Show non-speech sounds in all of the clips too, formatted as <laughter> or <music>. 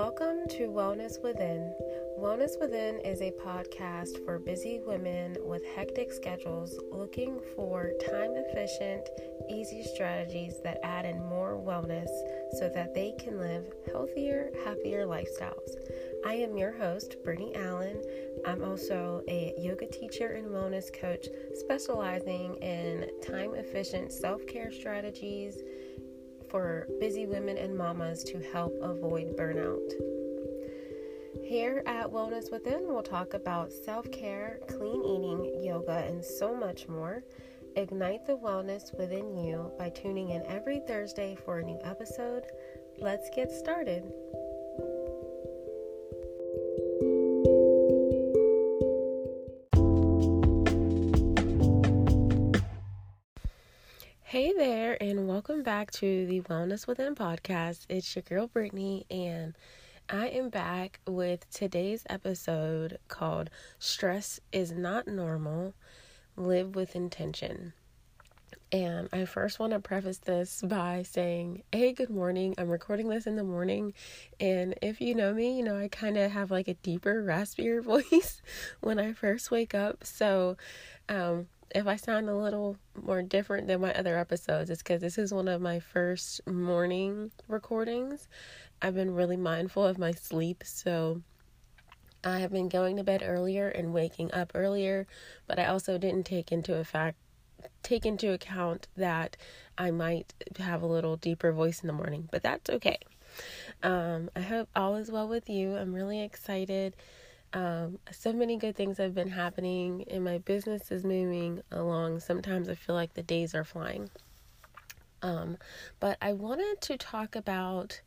Welcome to Wellness Within. Wellness Within is a podcast for busy women with hectic schedules looking for time efficient, easy strategies that add in more wellness so that they can live healthier, happier lifestyles. I am your host, Brittany Allen. I'm also a yoga teacher and wellness coach specializing in time efficient self care strategies for busy women and mamas to help avoid burnout. Here at Wellness Within, we'll talk about self care, clean eating, yoga, and so much more. Ignite the wellness within you by tuning in every Thursday for a new episode. Let's get started. Back to the Wellness Within podcast. It's your girl Brittany, and I am back with today's episode called Stress is Not Normal Live with Intention. And I first want to preface this by saying, Hey, good morning. I'm recording this in the morning. And if you know me, you know, I kind of have like a deeper, raspier <laughs> voice when I first wake up. So, um, if I sound a little more different than my other episodes, it's because this is one of my first morning recordings. I've been really mindful of my sleep, so I have been going to bed earlier and waking up earlier, but I also didn't take into effect take into account that I might have a little deeper voice in the morning, but that's okay. Um, I hope all is well with you. I'm really excited um, so many good things have been happening, and my business is moving along. Sometimes I feel like the days are flying. Um, but I wanted to talk about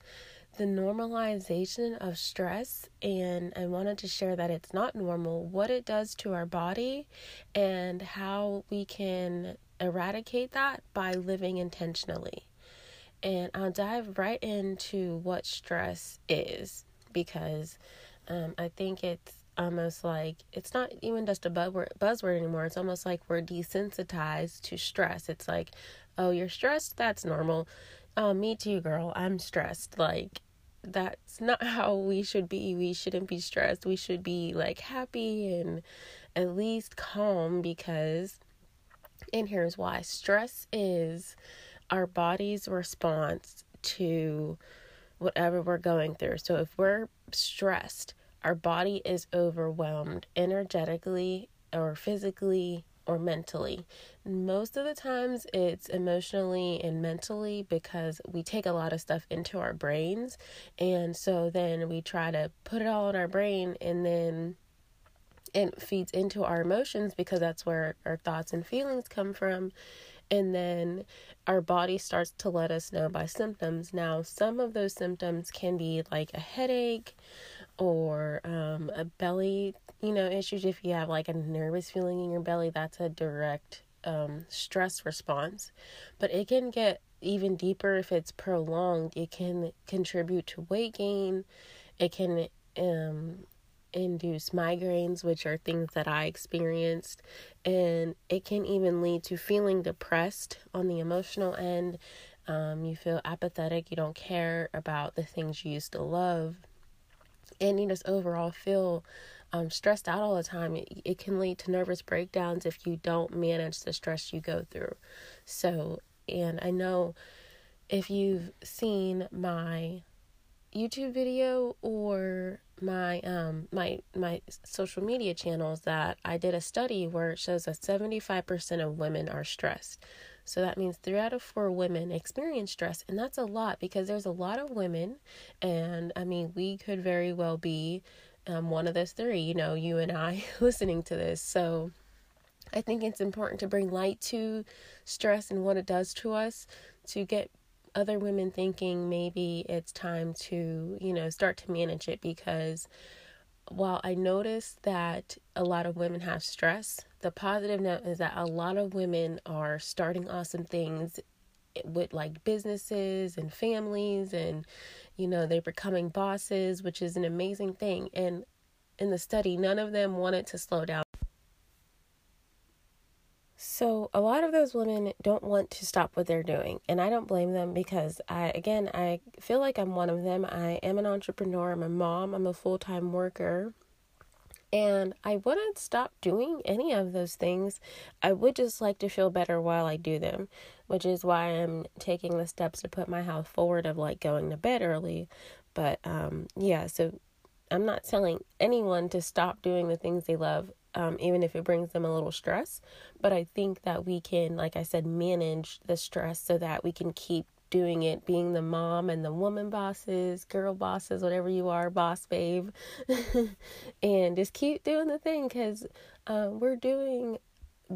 the normalization of stress, and I wanted to share that it's not normal, what it does to our body, and how we can eradicate that by living intentionally. And I'll dive right into what stress is because um, I think it's almost like it's not even just a buzzword, buzzword anymore. It's almost like we're desensitized to stress. It's like, oh, you're stressed? That's normal. Oh, me too, girl. I'm stressed. Like, that's not <laughs> how we should be. We shouldn't be stressed. We should be like happy and at least calm because, and here's why stress is our body's response to whatever we're going through. So if we're stressed, our body is overwhelmed energetically or physically or mentally. Most of the times it's emotionally and mentally because we take a lot of stuff into our brains. And so then we try to put it all in our brain and then it feeds into our emotions because that's where our thoughts and feelings come from. And then our body starts to let us know by symptoms. Now, some of those symptoms can be like a headache, or um, a belly, you know, issues. If you have like a nervous feeling in your belly, that's a direct um, stress response. But it can get even deeper if it's prolonged. It can contribute to weight gain. It can um, induce migraines, which are things that I experienced. And it can even lead to feeling depressed on the emotional end. Um, you feel apathetic, you don't care about the things you used to love and you just overall feel um, stressed out all the time, it, it can lead to nervous breakdowns if you don't manage the stress you go through. So, and I know if you've seen my YouTube video or my um my my social media channels that I did a study where it shows that 75% of women are stressed. So that means three out of four women experience stress, and that's a lot because there's a lot of women, and I mean, we could very well be um, one of those three, you know, you and I <laughs> listening to this. So I think it's important to bring light to stress and what it does to us to get other women thinking maybe it's time to, you know, start to manage it because while I notice that a lot of women have stress, the positive note is that a lot of women are starting awesome things with like businesses and families and you know they're becoming bosses which is an amazing thing. And in the study none of them wanted to slow down So, a lot of those women don't want to stop what they're doing, and I don't blame them because I, again, I feel like I'm one of them. I am an entrepreneur, I'm a mom, I'm a full time worker, and I wouldn't stop doing any of those things. I would just like to feel better while I do them, which is why I'm taking the steps to put my health forward of like going to bed early. But, um, yeah, so I'm not telling anyone to stop doing the things they love um, even if it brings them a little stress. But I think that we can, like I said, manage the stress so that we can keep doing it, being the mom and the woman bosses, girl bosses, whatever you are, boss babe, <laughs> and just keep doing the thing because uh, we're doing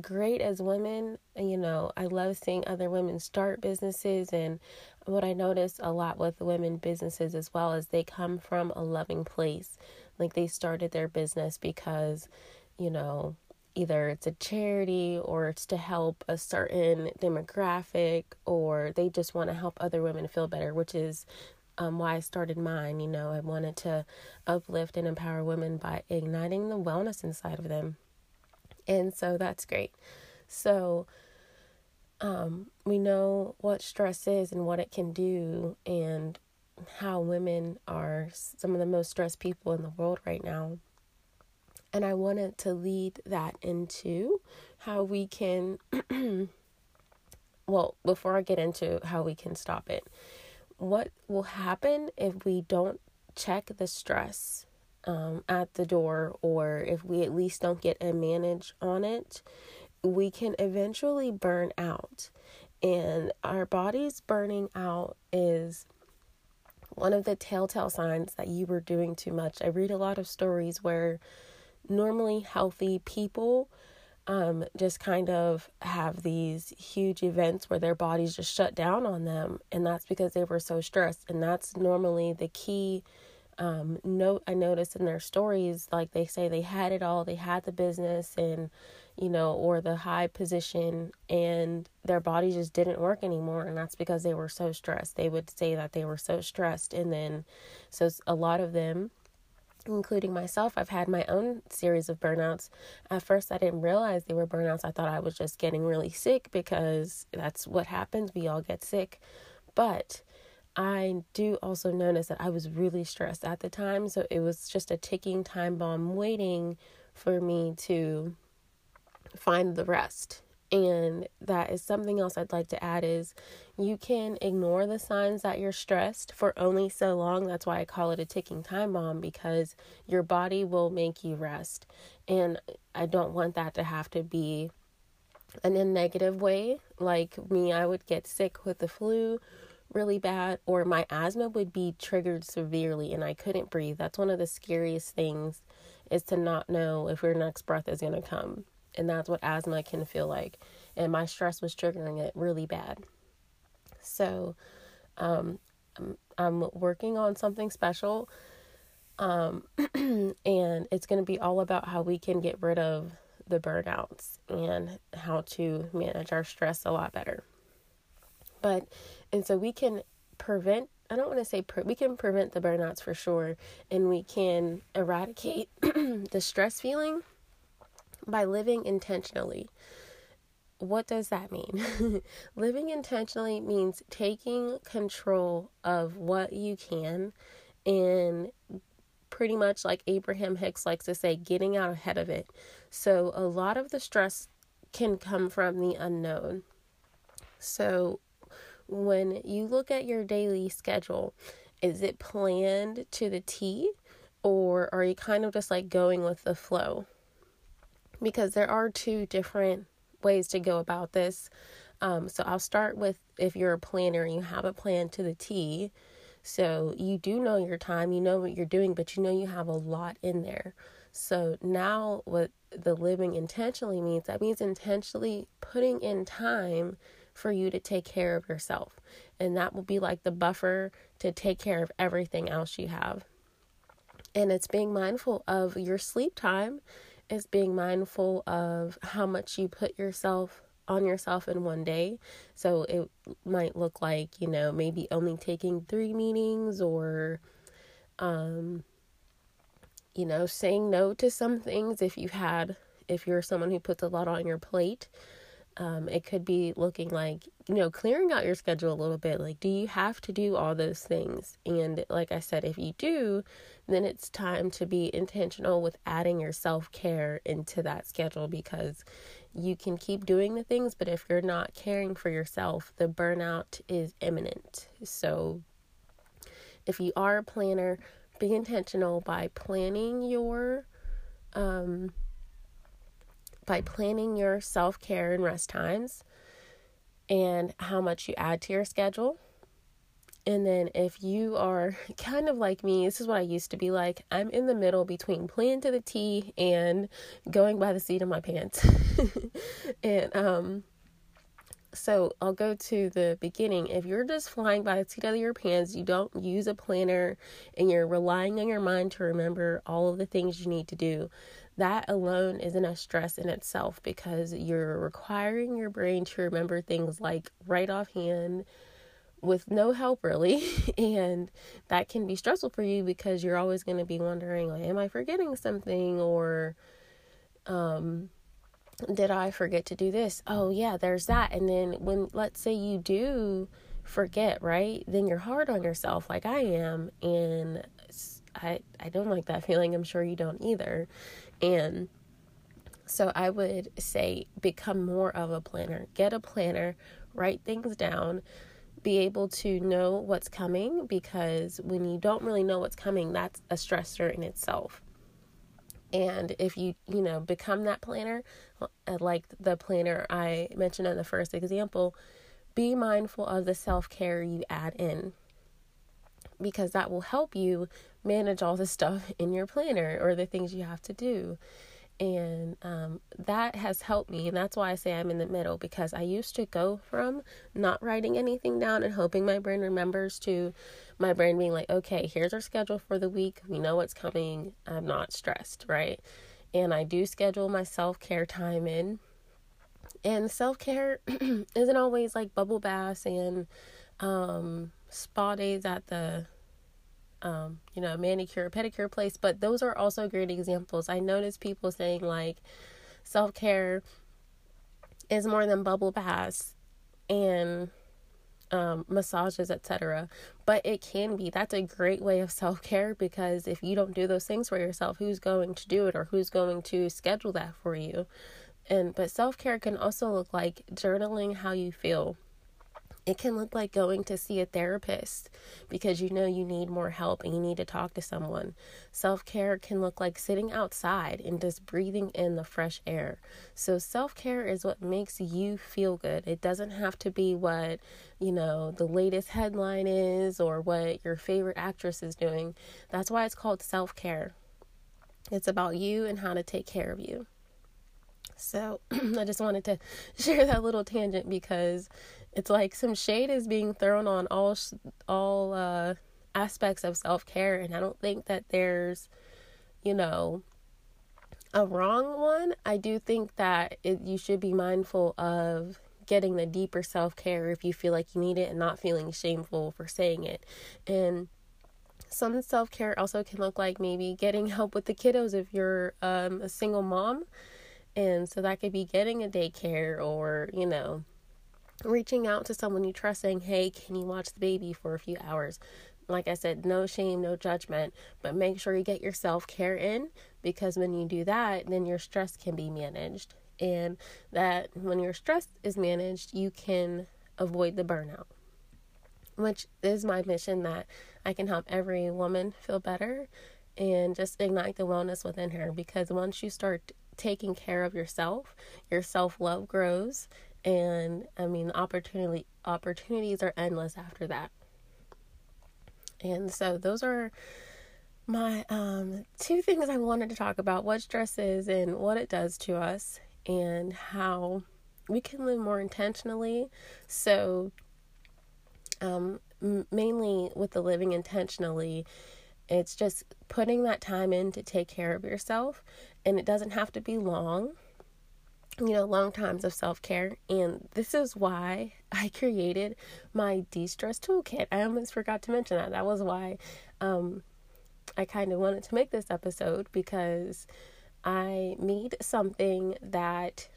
great as women. You know, I love seeing other women start businesses, and what I notice a lot with women businesses as well is they come from a loving place. Like they started their business because you know, either it's a charity or it's to help a certain demographic or they just want to help other women feel better, which is um, why I started mine. You know, I wanted to uplift and empower women by igniting the wellness inside of them. And so that's great. So, um, we know what stress is and what it can do, and how women are some of the most stressed people in the world right now. And I wanted to lead that into how we can, <clears throat> well, before I get into how we can stop it, what will happen if we don't check the stress um, at the door, or if we at least don't get a manage on it, we can eventually burn out. And our bodies burning out is one of the telltale signs that you were doing too much. I read a lot of stories where normally healthy people um, just kind of have these huge events where their bodies just shut down on them. And that's because they were so stressed. And that's normally the key um, note I noticed in their stories. Like they say they had it all, they had the business and, you know, or the high position, and their body just didn't work anymore. And that's because they were so stressed. They would say that they were so stressed. And then, so a lot of them, including myself, I've had my own series of burnouts. At first, I didn't realize they were burnouts. I thought I was just getting really sick because that's what happens. We all get sick. But I do also notice that I was really stressed at the time. So it was just a ticking time bomb waiting for me to find the rest and that is something else I'd like to add is you can ignore the signs that you're stressed for only so long. That's why I call it a ticking time bomb because your body will make you rest. And I don't want that to have to be in a negative way. Like me, I would get sick with the flu really bad or my asthma would be triggered severely and I couldn't breathe. That's one of the scariest things is to not know if your next breath is going to come and that's what asthma can feel like. And my stress was triggering it really bad. So, um, I'm, working on something special. Um, <clears throat> and it's going to be all about how we can get rid of the burnouts and how to manage our stress a lot better. But, and so we can prevent I don't want to say pre- we can prevent the burnouts for sure, and we can eradicate <clears throat> the stress feeling by living intentionally. What does that mean? <laughs> living intentionally means taking control of what you can and pretty much like Abraham Hicks likes to say, getting out ahead of it. So, a lot of the stress can come from the unknown. So, when you look at your daily schedule, is it planned to the T or are you kind of just like going with the flow? Because there are two different ways to go about this. Um, so I'll start with if you're a planner and you have a plan to the T. So you do know your time, you know what you're doing, but you know you have a lot in there. So now what the living intentionally means, that means intentionally putting in time for you to take care of yourself. And that will be like the buffer to take care of everything else you have. And it's being mindful of your sleep time is being mindful of how much you put yourself on yourself in one day. So it might look like, you know, maybe only taking three meetings or, um, you know, saying no to some things if you had, if you're someone who puts a lot on your plate. Um, it could be looking like, you know, clearing out your schedule a little bit. Like, do you have to do all those things? And like I said, if you do, then it's time to be intentional with adding your self care into that schedule because you can keep doing the things, but if you're not caring for yourself, the burnout is imminent. So, if you are a planner, be intentional by planning your um, by planning your self care and rest times and how much you add to your schedule. And then, if you are <laughs> kind of like me, this is what I used to be like. I'm in the middle between playing to the T and going by the seat of my pants. <laughs> and, um, so I'll go to the beginning. If you're just flying by the seat of your pants, you don't use a planner, and you're relying on your mind to remember all of the things you need to do, that alone isn't a stress in itself because you're requiring your brain to remember things like right offhand with no help really <laughs> and that can be stressful for you because you're always going to be wondering like, am i forgetting something? or um did i forget to do this? Oh yeah there's that. And then when let's say you do forget right then you're hard on yourself like i am and i i don't like that <laughs> feeling i'm sure you don't either and so I would say become more of a planner. Get a planner, write things down, be able to know what's coming because when you don't really know what's coming, that's a stressor in itself. And if you, you know, become that planner, uh, like the planner I mentioned in the first example, be mindful of the self care you add in because that will help you manage all the stuff in your planner or the things you have to do. And um, that has helped me. And that's why I say I'm in the middle because I used to go from not writing anything down and hoping my brain remembers to my brain being like, okay, here's our schedule for the week. We know what's coming. I'm not stressed, right? And I do schedule my self care time in. And self care <clears throat> isn't always like bubble baths and um, spa days at the um, you know, manicure, pedicure place, but those are also great examples. I notice people saying like self care is more than bubble baths and um, massages, etc. But it can be. That's a great way of <laughs> self care because if you don't do those things for yourself, who's going to do it or who's going to schedule that for you? And but self care can also look like journaling how you feel it can look like going to see a therapist because you know you need more help and you need to talk to someone. Self care can look like sitting outside and just breathing in the fresh air. So, self care is what makes you feel good. It doesn't have to be what, you know, the latest headline is or what your favorite actress is doing. That's why it's called self care. It's about you and how to take care of you. So, <clears throat> I just wanted to <laughs> share that little tangent because it's like some shade is being thrown on all all uh, aspects of self care, and I don't think that there's, you know, a wrong one. I do think that it, you should be mindful of getting the deeper self care if you feel like you need it, and not feeling shameful for saying it, and some self care also can look like maybe getting help with the kiddos if you're um, a single mom. And so that could be getting a daycare or, you know, reaching out to someone you trust saying, Hey, can you watch the baby for a few hours? Like I said, no shame, no judgment, but make sure you get your self care in because when you do that, then your stress can be managed. And that when your stress is managed, you can avoid the burnout, which is my mission that I can help every woman feel better and just ignite the wellness within her because once you start taking care of yourself, your self love grows and I mean opportunity opportunities are endless after that. And so those are my um, two things I wanted to talk about what stress is and what it does to us and how we can live more intentionally. So um, m- mainly with the living intentionally, it's just putting that time in to take care of yourself and it doesn't have to be long you know, long times of self care. And this is why <laughs> I created my de stress toolkit. I almost forgot to mention that. That was why um, I kind of wanted to make this episode because I need something that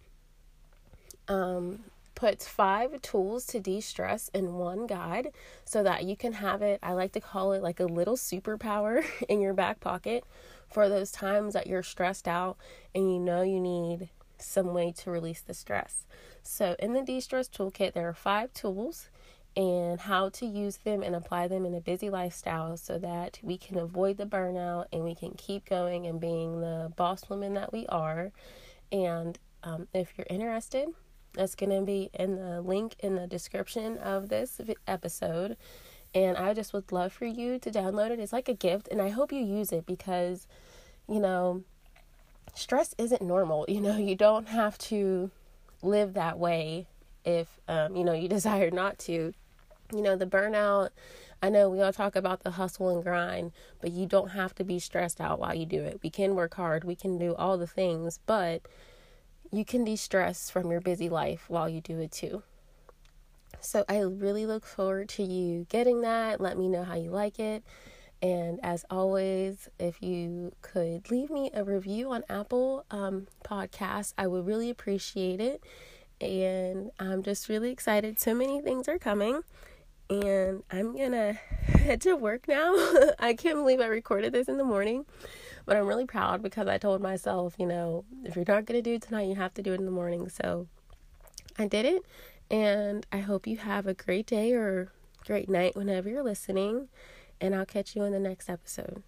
um, puts five tools to de stress in one guide so that you can have it. I like to call it like a little superpower <laughs> in your back pocket for those times that you're stressed out and you know you need some way to release the stress. So, in the de stress toolkit, there are five tools and how to use them and apply them in a busy lifestyle so that we can avoid the burnout and we can keep going and being the boss woman that we are. And um, if you're interested, that's going to be in the link in the description of this episode. And I just would love for you to download it. It's like a gift, and I hope you use it because, you know, stress isn't normal. You know, you don't have to live that way if, um, you know, you <laughs> desire not to. You know, the burnout, I know we all talk about the hustle and grind, but you don't have to be stressed out while you do it. We can work hard, we can do all the things, but you can de stress from your busy life while you do it too. So I really look forward to you getting that. Let me know how you like it. And as always, if you could leave me a review on Apple um, Podcasts, I would really appreciate it. And I'm just really excited. So many things are coming. And I'm to <laughs> head to work now. <laughs> I can't believe I recorded this in the morning. But I'm really proud because I told myself, you know, if you're not to do it tonight, you have to do it in the morning. So I did it. And I hope you have a great day or great night whenever you're listening. And I'll catch you in the next episode.